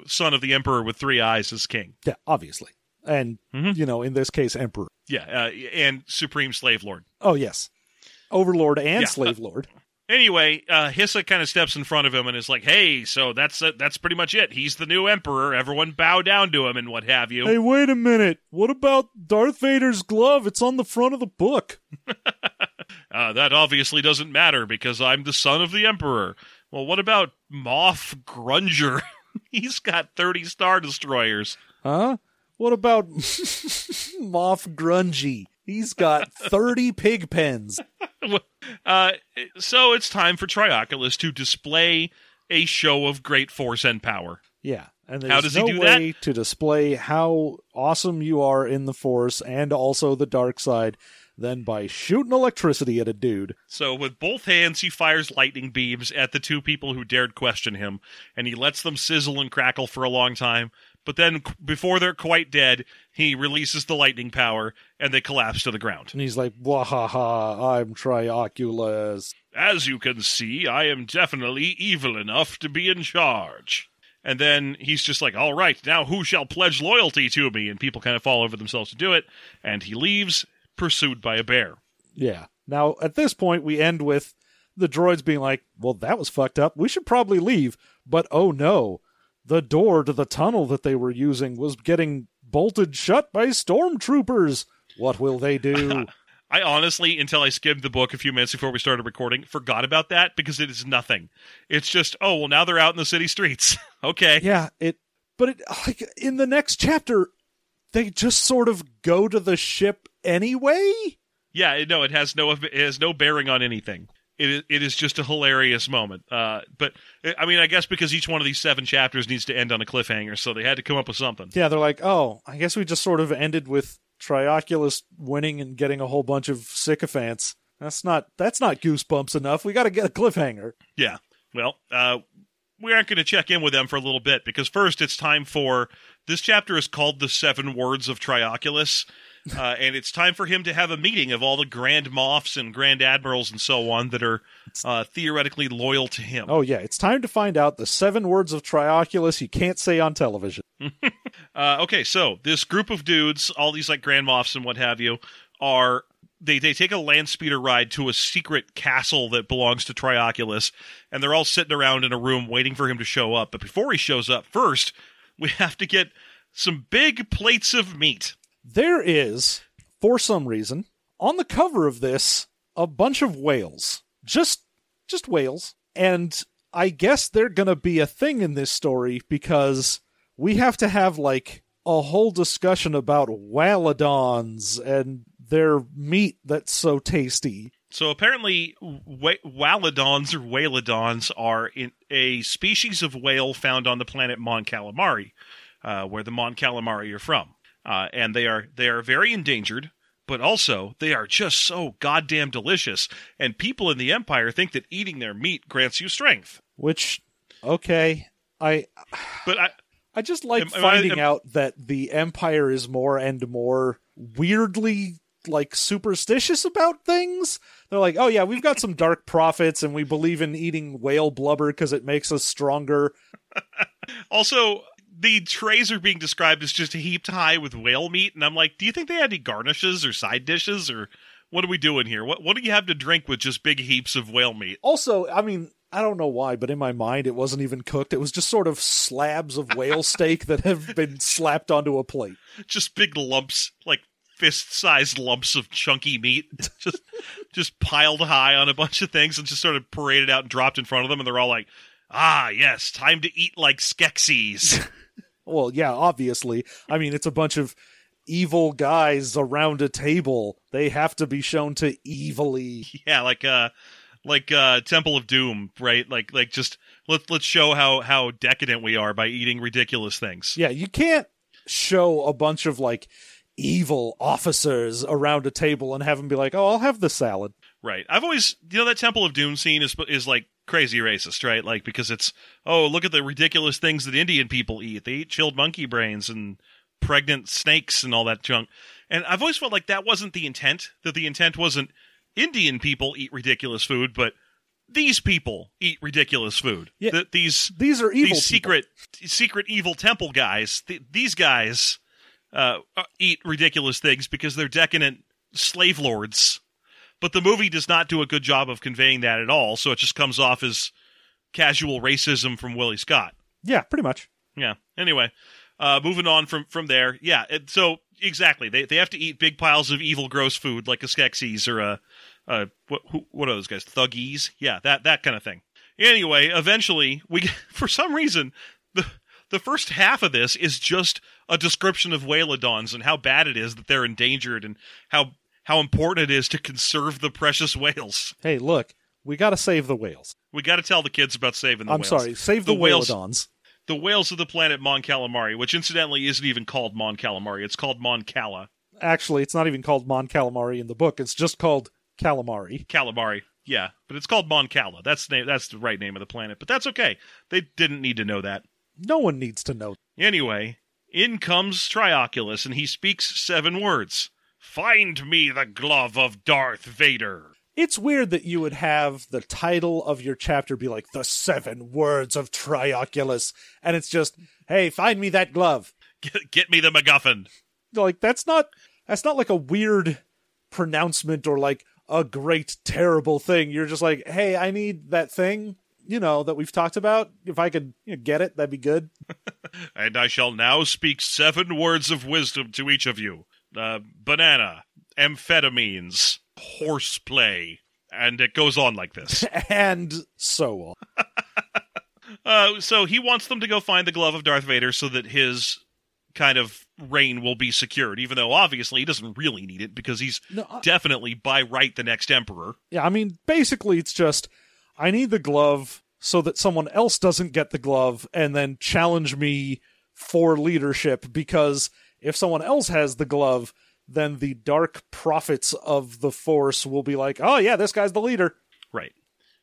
son of the emperor with three eyes is king. Yeah, obviously. and Mhm. you know, in this case, emperor. Yeah, uh, and supreme slave lord. Oh yes, overlord and Yeah. slave lord. Anyway, uh, Hissa kind of steps in front of him and is like, "Hey, so that's uh, that's pretty much it. He's the new emperor. Everyone bow down to him and what have you." Hey, wait a minute. What about Darth Vader's glove? It's on the front of the book. Uh, that obviously doesn't matter because I'm the son of the emperor. Well, what about Moff Grunger? He's got thirty star destroyers. Huh? What about Moff Grungy? He's got 30 pig pens. Uh, so it's time for Trioculus to display a show of great force and power. Yeah. And there's How does he no do that? way to display how awesome you are in the Force and also the dark side than by shooting electricity at a dude. So with both hands, he fires lightning beams at the two people who dared question him, and he lets them sizzle and crackle for a long time. But then, before they're quite dead, he releases the lightning power, and they collapse to the ground. And he's like, Wahaha, I'm Trioculus. As you can see, I am definitely evil enough to be in charge. And then he's just like, all right, now who shall pledge loyalty to me? And people kind of fall over themselves to do it. And he leaves, pursued by a bear. Yeah. Now, at this point, we end with the droids being like, well, that was fucked up. We should probably leave. But oh no, the door to the tunnel that they were using was getting bolted shut by stormtroopers. What will they do? I honestly, until I skimmed the book a few minutes before we started recording, forgot about that because it is nothing. It's just, oh, well, now they're out in the city streets. okay. yeah, it. But it, like in the next chapter, they just sort of go to the ship anyway. Yeah, no, it has no it has no bearing on anything. It is it is just a hilarious moment. Uh, but I mean, I guess because each one of these seven chapters needs to end on a cliffhanger, so they had to come up with something. Yeah, they're like, oh, I guess we just sort of ended with Trioculus winning and getting a whole bunch of sycophants. That's not that's not goosebumps enough. We got to get a cliffhanger. Yeah. Well, uh, we aren't going to check in with them for a little bit because first it's time for this chapter is called the Seven Words of Trioculus. Uh, and it's time for him to have a meeting of all the Grand Moffs and Grand Admirals and so on that are uh, theoretically loyal to him. Oh yeah, it's time to find out the seven words of Trioculus you can't say on television. Uh, okay, so this group of dudes, all these like Grand Moffs and what have you, are they they take a land speeder ride to a secret castle that belongs to Trioculus, and they're all sitting around in a room waiting for him to show up. But before he shows up, first we have to get some big plates of meat. There is, for some reason, on the cover of this, a bunch of whales. Just just whales. And I guess they're gonna be a thing in this story because we have to have like a whole discussion about walladons and their meat that's so tasty. So apparently, Walladons or Whaladons are a species of whale found on the planet Mon Calamari, uh, where the Mon Calamari are from, uh, and they are they are very endangered. But also, they are just so goddamn delicious, and people in the Empire think that eating their meat grants you strength. Which okay. I But I, I just like Am- am finding am- out that the Empire is more and more weirdly like superstitious about things. They're like, "Oh yeah, we've got some dark prophets and we believe in eating whale blubber because it makes us stronger." also, the trays are being described as just heaped high with whale meat, and I'm like, do you think they had any garnishes or side dishes, or what are we doing here? What what do you have to drink with just big heaps of whale meat? Also, I mean, I don't know why, but in my mind it wasn't even cooked. It was just sort of slabs of whale steak that have been slapped onto a plate. just big lumps, like fist-sized lumps of chunky meat, just just piled high on a bunch of things and just sort of paraded out and dropped in front of them, and they're all like, "Ah, yes, time to eat like Skeksis." Well, yeah, obviously. I mean, it's a bunch of evil guys around a table. They have to be shown to evilly. yeah, like uh, like uh, Temple of Doom, right? Like like just let's let's show how how decadent we are by eating ridiculous things. Yeah, you can't show a bunch of like evil officers around a table and have them be like, "Oh, I'll have the salad." Right. I've always, you know, that Temple of Doom scene is is like crazy racist, right? Like because it's, oh, look at the ridiculous things that Indian people eat. They eat chilled monkey brains and pregnant snakes and all that junk. And I've always felt like that wasn't the intent. That the intent wasn't Indian people eat ridiculous food, but these people eat ridiculous food. Yeah. That these These are evil. these people. secret secret evil temple guys. Th- these guys uh, uh, eat ridiculous things because they're decadent slave lords. But the movie does not do a good job of conveying that at all, so it just comes off as casual racism from Willie Scott. Yeah, pretty much. Yeah. Anyway, uh, moving on from from there. Yeah. It, so exactly, they they have to eat big piles of evil, gross food like a Skeksis or a, a what who, what are those guys? Thuggies? Yeah, that that kind of thing. Anyway, eventually we for some reason the the first half of this is just a description of whalodons and how bad it is that they're endangered and how how important it is to conserve the precious whales. Hey, look, we got to save the whales. We got to tell the kids about saving the whales. I'm sorry, save the, The whales- whalodons. the whales of the planet Mon Calamari, which incidentally isn't even called Mon Calamari. It's called Mon Cala. Actually, it's not even called Mon Calamari in the book. It's just called Calamari. Calamari. Yeah, but it's called Mon Cala. That's the name, that's the right name of the planet. But that's okay. They didn't need to know that. No one needs to know. Anyway, in comes Trioculus, and he speaks seven words. Find me the glove of Darth Vader. It's weird that you would have the title of your chapter be like the seven words of Trioculus, and it's just, hey, find me that glove. Get, get me the MacGuffin. Like that's not that's not like a weird pronouncement or like a great terrible thing. You're just like, hey, I need that thing, you know, that we've talked about. If I could you know, get it, that'd be good. And I shall now speak seven words of wisdom to each of you. Uh, banana, amphetamines, horseplay, and it goes on like this. and so on. Uh, so he wants them to go find the glove of Darth Vader so that his kind of reign will be secured, even though obviously he doesn't really need it because he's No, I- definitely by right the next emperor. Yeah, I mean, basically, it's just I need the glove so that someone else doesn't get the glove and then challenge me for leadership. Because if someone else has the glove, then the dark prophets of the Force will be like, "Oh yeah, this guy's the leader." Right.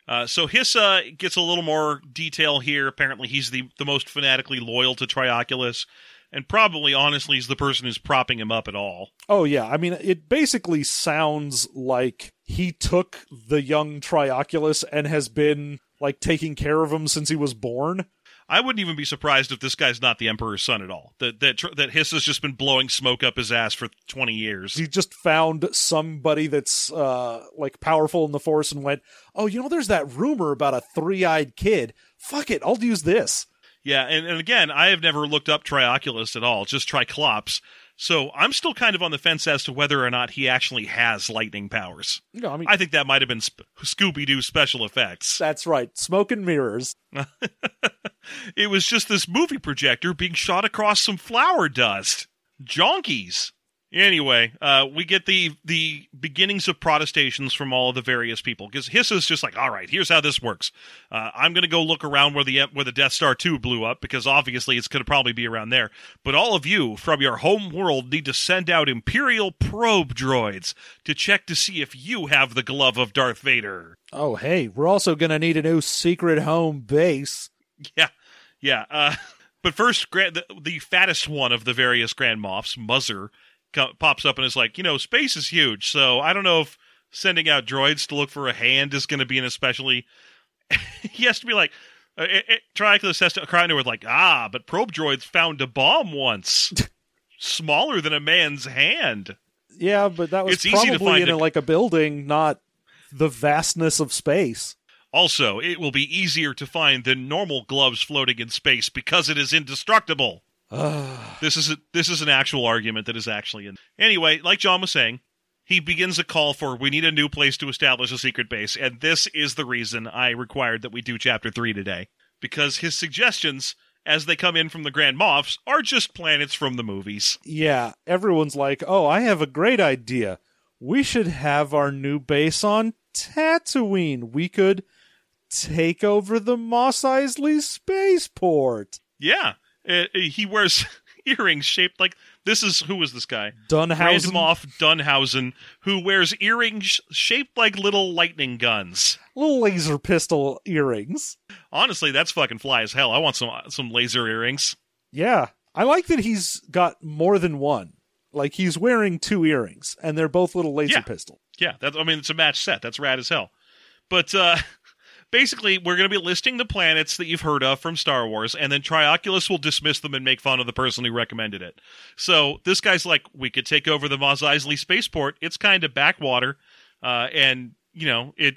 Uh, so Hissa gets a little more detail here. Apparently, he's the, the most fanatically loyal to Trioculus, and probably, honestly, is the person who's propping him up at all. Oh yeah, I mean, it basically sounds like he took the young Trioculus and has been like taking care of him since he was born. I wouldn't even be surprised if this guy's not the Emperor's son at all. That that that Hissa's just been blowing smoke up his ass for twenty years. he just found somebody that's uh like powerful in the force and went oh you know there's that rumor about a three-eyed kid fuck it i'll use this Yeah, and, and again, I have never looked up Trioculus at all, just Triclops. So I'm still kind of on the fence as to whether or not he actually has lightning powers. know i mean I think that might have been sp- Scooby Doo special effects. that's right smoke and mirrors it was just this movie projector being shot across some flour dust. Jonkies. Anyway, uh, we get the the beginnings of protestations from all of the various people because Hissa's just like, all right, here's how this works. Uh, I'm going to go look around where the where the Death Star two blew up because obviously it's going to probably be around there. But all of you from your home world need to send out Imperial probe droids to check to see if you have the glove of Darth Vader. oh hey we're also gonna need a new secret home base Yeah, yeah. Uh, but first, the, the fattest one of the various Grand Moffs, Muzzer, co- pops up and is like, you know, space is huge, so I don't know if sending out droids to look for a hand is going to be an especially. he has to be like, uh, it, it, Trioculus has to cry into it like, ah, but probe droids found a bomb once, smaller than a man's hand. yeah but that was It's easy to probably find in a, like a building not the vastness of space Also, it will be easier to find than normal gloves floating in space because it is indestructible. This is a, this is an actual argument that is actually in. Anyway, like John was saying, he begins a call for we need a new place to establish a secret base, and this is the reason I required that we do chapter 3 today because his suggestions as they come in from the Grand Moffs are just planets from the movies. yeah everyone's like oh i have a great idea we should have our new base on tatooine we could take over the Mos Eisley spaceport. Yeah, Uh, he wears earrings shaped like this is who is this guy? Dunhausen, Moff Dunhausen, who wears earrings shaped like little lightning guns. little laser pistol earrings. Honestly, that's fucking fly as hell. I want some some laser earrings. Yeah, I like that he's got more than one. Like he's wearing two earrings, and they're both little laser Yeah. pistol. Yeah, that's I mean it's a match set. That's rad as hell. But uh basically, we're going to be listing the planets that you've heard of from Star Wars, and then Trioculus will dismiss them and make fun of the person who recommended it. So this guy's like, we could take over the Mos Eisley spaceport. It's kind of backwater, uh, and you know it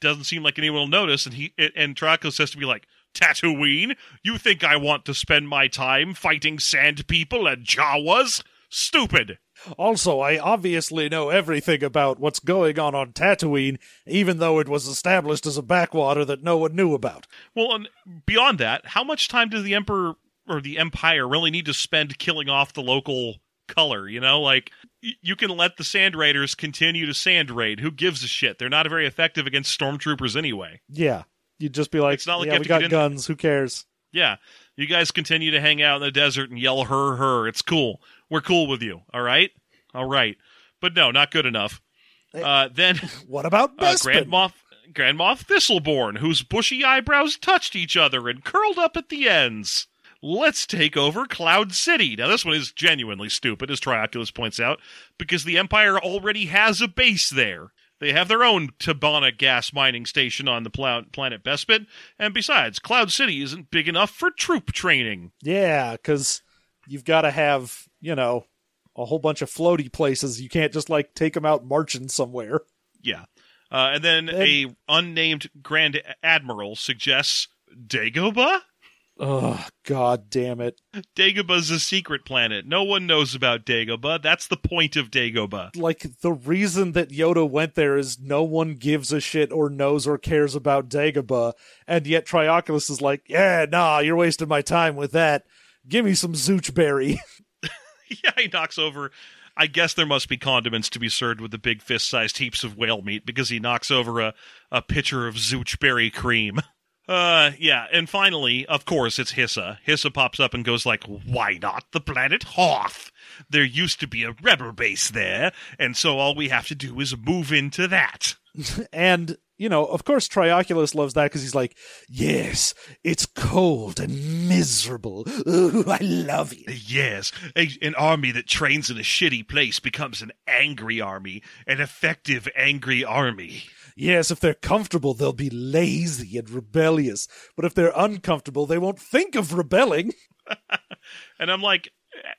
doesn't seem like anyone will notice. And he it, and Trioculus has to be like, Tatooine, you think I want to spend my time fighting sand people and Jawas? Stupid. Also, I obviously know everything about what's going on on Tatooine, even though it was established as a backwater that no one knew about. Well, and beyond that, how much time does the Emperor or the Empire really need to spend killing off the local color? You know, like y- you can let the Sand Raiders continue to sand raid. Who gives a shit? They're not very effective against stormtroopers anyway. Yeah, you'd just be like, It's not like yeah, we got guns. Who cares? Yeah, you guys continue to hang out in the desert and yell her her. It's cool. We're cool with you. All right, all right. But no, not good enough. Uh, then What about uh? Grand Moff Grand Moff Thistleborn, whose bushy eyebrows touched each other and curled up at the ends. Let's take over Cloud City. Now, this one is genuinely stupid, as Trioculus points out, because the Empire already has a base there. They have their own Tibanna gas mining station on the pla- planet Bespin, and besides, Cloud City isn't big enough for troop training. Yeah, because you've got to have, you know, a whole bunch of floaty places. You can't just like take them out marching somewhere. Yeah. Uh, and then Then- a unnamed Grand Admiral suggests Dagobah? Oh, god damn it. Dagobah's a secret planet. No one knows about Dagobah. That's the point of Dagobah. Like, the reason that Yoda went there is no one gives a shit or knows or cares about Dagobah, and yet Trioculus is like, yeah, nah, you're wasting my time with that. Give me some Zoochberry. yeah, he knocks over. I guess there must be condiments to be served with the big fist-sized heaps of whale meat because he knocks over a, a pitcher of Zoochberry cream. Uh, yeah, and finally, of course, it's Hissa. Hissa pops up and goes like, "Why not the planet Hoth? There used to be a rebel base there, and so all we have to do is move into that." And, you know, of course, Trioculus loves that because he's like, yes, it's cold and miserable. Ooh, I love it. Yes, a, an army that trains in a shitty place becomes an angry army, an effective angry army. Yes, if they're comfortable, they'll be lazy and rebellious. But if they're uncomfortable, they won't think of rebelling. And I'm like,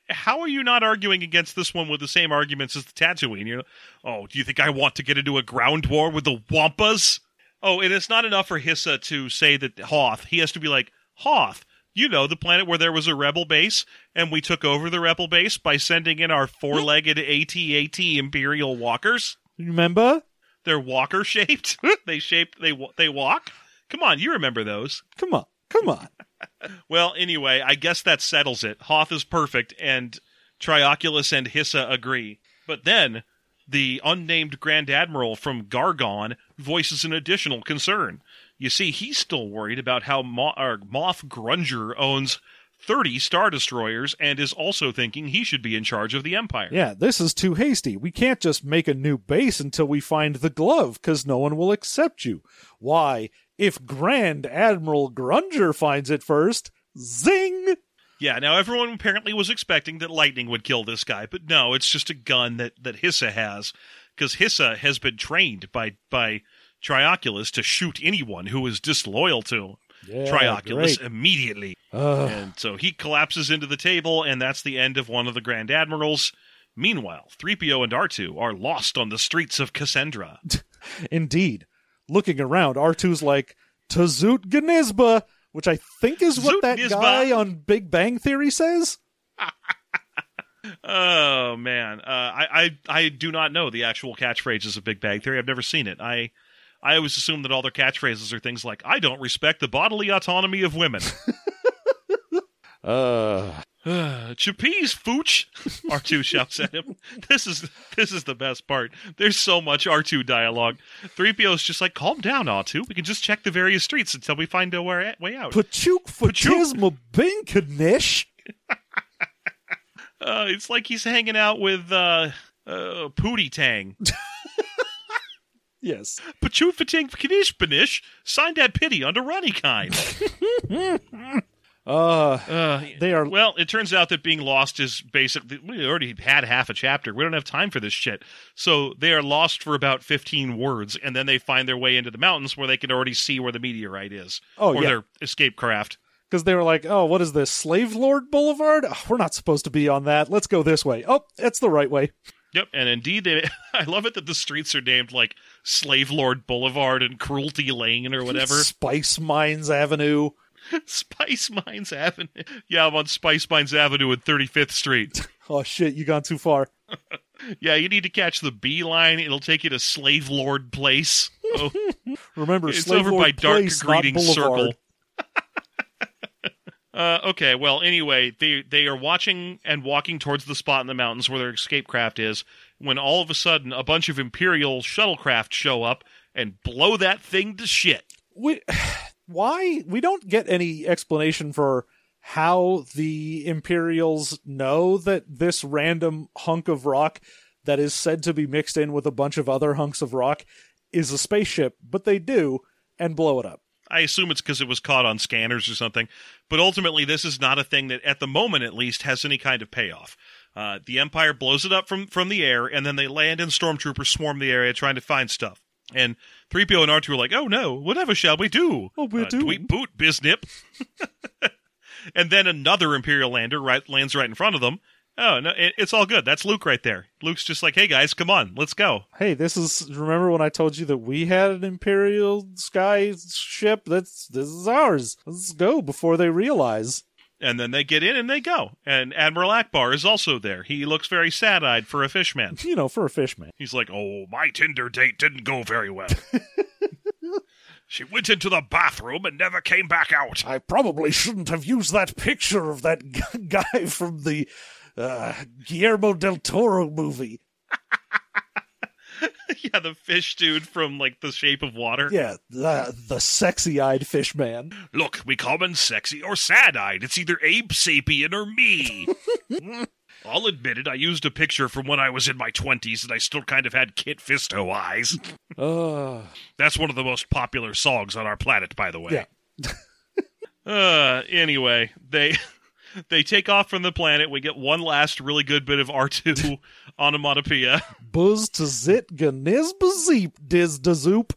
how are you not arguing against this one with the same arguments as the Tatooine? You're, oh, do you think I want to get into a ground war with the Wampas? Oh, and it's not enough for Hissa to say that Hoth. He has to be like, Hoth, you know, the planet where there was a rebel base, and we took over the rebel base by sending in our four legged AT-AT Imperial walkers? Remember? They're walker shaped. they shape. They they walk. Come on, you remember those? Come on, come on. Well, anyway, I guess that settles it. Hoth is perfect, and Trioculus and Hissa agree. But then the unnamed Grand Admiral from Gargon voices an additional concern. You see, he's still worried about how Mo- Moff Grunger owns 30 Star Destroyers and is also thinking he should be in charge of the Empire. Yeah, this is too hasty. We can't just make a new base until we find the glove, because no one will accept you. Why? If Grand Admiral Grunger finds it first, zing! Yeah, now everyone apparently was expecting that lightning would kill this guy, but no, it's just a gun that, that Hissa has, because Hissa has been trained by by Trioculus to shoot anyone who is disloyal to him. Yeah, Trioculus great. immediately. And so he collapses into the table, and that's the end of one of the Grand Admirals. Meanwhile, 3PO and R2 are lost on the streets of Cassandra. Indeed. Looking around, R2's like, Tazoot Ganizba, which I think is what Zoot that Nizba. guy on Big Bang Theory says. Oh man, uh, I, I I do not know the actual catchphrases of Big Bang Theory. I've never seen it. I I always assume that all their catchphrases are things like "I don't respect the bodily autonomy of women." Uh, Chappies fooch, R two shouts at him. This is this is the best part. There's so much R two dialogue. Three PO is just like, "Calm down, R two. We can just check the various streets until we find a way out." Pachook for Binkanish. Uh, it's like he's hanging out with uh, uh, Pootie Tang. Yes. Fating Kanish Banish signed that pity under Ronnie Kind. Uh, Uh, they are Well, it turns out that being lost is basically we already had half a chapter. We don't have time for this shit. So they are lost for about 15 words and then they find their way into the mountains where they can already see where the meteorite is Oh, or yeah. their escape craft. because they were like, "Oh, what is this, Slave Lord Boulevard? Oh, we're not supposed to be on that. Let's go this way. Oh, it's the right way." Yep, and indeed they I love it that the streets are named like Slave Lord Boulevard and Cruelty Lane or whatever. Spice Mines Avenue. Spice Mines Avenue. Yeah, I'm on Spice Mines Avenue and 35th Street. Oh shit, you gone too far. Yeah, you need to catch the B line. It'll take you to Slave Lord Place. Oh, Remember, it's Slave over Lord by Dark Place, Greeting Circle. Uh, okay, well, anyway, they they are watching and walking towards the spot in the mountains where their escape craft is. When all of a sudden, a bunch of Imperial shuttlecraft show up and blow that thing to shit. we, why we don't get any explanation for how the Imperials know that this random hunk of rock that is said to be mixed in with a bunch of other hunks of rock is a spaceship, but they do and blow it up. I assume it's because it was caught on scanners or something. But ultimately, this is not a thing that, at the moment at least, has any kind of payoff. Uh, the Empire blows it up from, from the air, and then they land and stormtroopers swarm the area trying to find stuff. And 3PO and R2 are like, oh no, whatever shall we do? Oh, we uh, do. Tweet boot, biznip. and then another Imperial lander right, lands right in front of them. Oh, no, it, it's all good. That's Luke right there. Luke's just like, hey guys, come on, let's go. Hey, this is remember when I told you that we had an Imperial sky ship? That's this is ours. Let's go before they realize. And then they get in and they go. And Admiral Ackbar is also there. He looks very sad eyed for a fishman. You know, for a fishman. He's like, oh, my Tinder date didn't go very well. she went into the bathroom and never came back out. I probably shouldn't have used that picture of that guy from the uh, Guillermo del Toro movie. yeah, the fish dude from like The Shape of Water. Yeah, the, the sexy-eyed fish man. Look, we call him sexy or sad eyed. It's either Abe Sapien or me. I'll admit it, I used a picture from when I was in my 20s and I still kind of had Kit Fisto eyes. Uh, That's one of the most popular songs on our planet, by the way. Yeah. uh, anyway, they they take off from the planet. We get one last really good bit of R2 onomatopoeia. Buzz to zit ganiz bazeep diz da zoop.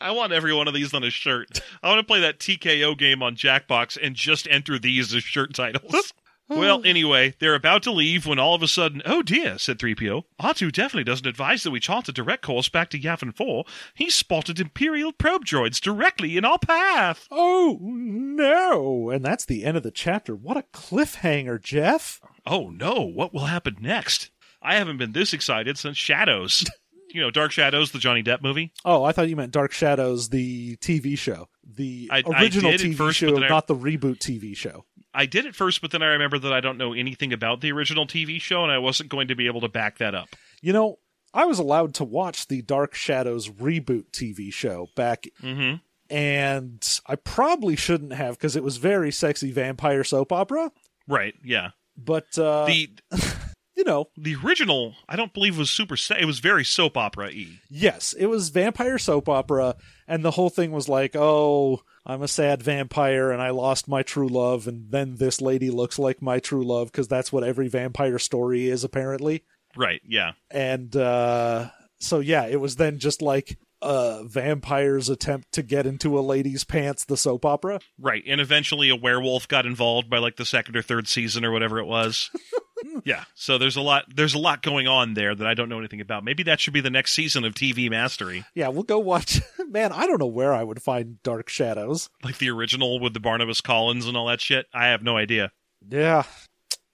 I want every one of these on a shirt. I want to play that TKO game on Jackbox and just enter these as shirt titles. Well, anyway, they're about to leave when all of a sudden, oh dear, said 3PO. R2 definitely doesn't advise that we chart a direct course back to Yavin 4. He spotted Imperial probe droids directly in our path. Oh no! And that's the end of the chapter. What a cliffhanger, Jeff. Oh no, what will happen next? I haven't been this excited since Shadows. you know, Dark Shadows, the Johnny Depp movie. Oh, I thought you meant Dark Shadows, the TV show, the I- I original at TV first, show, I- not the reboot TV show. I did it first, but then I remember that I don't know anything about the original TV show, and I wasn't going to be able to back that up. You know, I was allowed to watch the Dark Shadows reboot TV show back, Mm-hmm. and I probably shouldn't have because it was very sexy vampire soap opera. Right, yeah. But uh, The you know, the original, I don't believe was super. It was very soap opera y. yes, it was vampire soap opera, and the whole thing was like, oh, I'm a sad vampire and I lost my true love, and then this lady looks like my true love because that's what every vampire story is apparently. Right, yeah. And uh, so yeah, it was then just like a vampire's attempt to get into a lady's pants, the soap opera. Right, and eventually a werewolf got involved by like the second or third season or whatever it was. yeah, so there's a lot. There's a lot going on there that I don't know anything about. Maybe that should be the next season of TV Mastery, Yeah, we'll go watch. Man, I don't know where I would find Dark Shadows. like the original with the Barnabas Collins and all that shit. I have no idea. Yeah,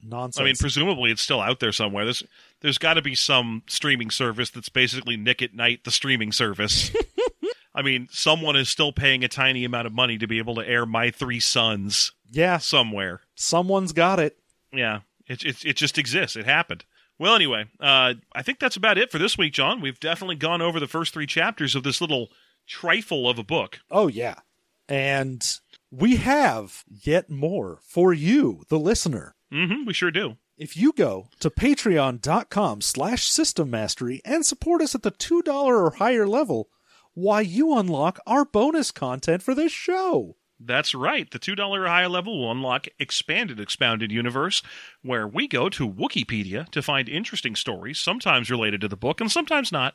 nonsense. I mean, presumably it's still out there somewhere. There's there's got to be some streaming service that's basically Nick at Night, the streaming service. I mean, someone is still paying a tiny amount of money to be able to air My Three Sons yeah, somewhere. someone's got it. Yeah, it it, it just exists. It happened. Well, anyway, uh, I think that's about it for this week, John. We've definitely gone over the first three chapters of this little trifle of a book. Oh yeah, and we have yet more for you, the listener. hmm we sure do. If you go to patreon.com slash system mastery and support us at the $2 or higher level, why you unlock our bonus content for this show. That's right. The $2 higher level will unlock Expanded Expounded Universe, where we go to Wikipedia to find interesting stories, sometimes related to the book and sometimes not.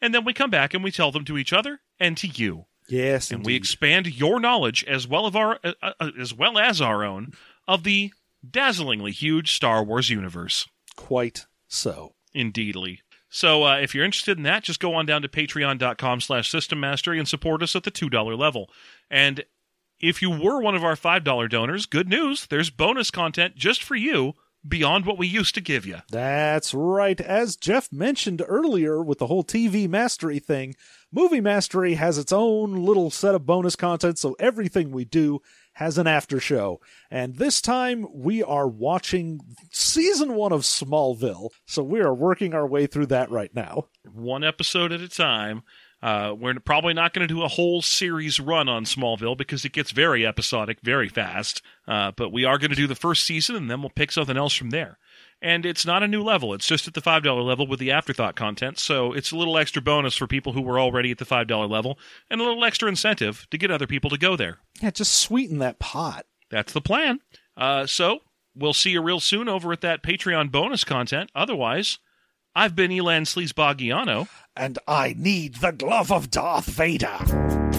And then we come back and we tell them to each other and to you. Yes, And we expand your knowledge as well of our uh, uh, as well as our own of the dazzlingly huge Star Wars universe. quite so. Indeedly. So uh, if you're interested in that, just go on down to patreon.com slash system mastery and support us at the $2 level. And if you were one of our $5 donors, good news, there's bonus content just for you beyond what we used to give you. That's right. As Jeff mentioned earlier with the whole TV Mastery thing, Movie Mastery has its own little set of bonus content, so everything we do has an after show. And this time we are watching season one of Smallville, so we are working our way through that right now. One episode at a time. Uh, we're probably not going to do a whole series run on Smallville because it gets very episodic very fast. Uh, but we are going to do the first season and then we'll pick something else from there. And it's not a new level. It's just at the $5 level with the afterthought content. So it's a little extra bonus for people who were already at the $5 level and a little extra incentive to get other people to go there. Yeah, just sweeten that pot. That's the plan. Uh, so we'll see you real soon over at that Patreon bonus content. Otherwise, I've been Elan Sleazeboggiano. And I need the glove of Darth Vader.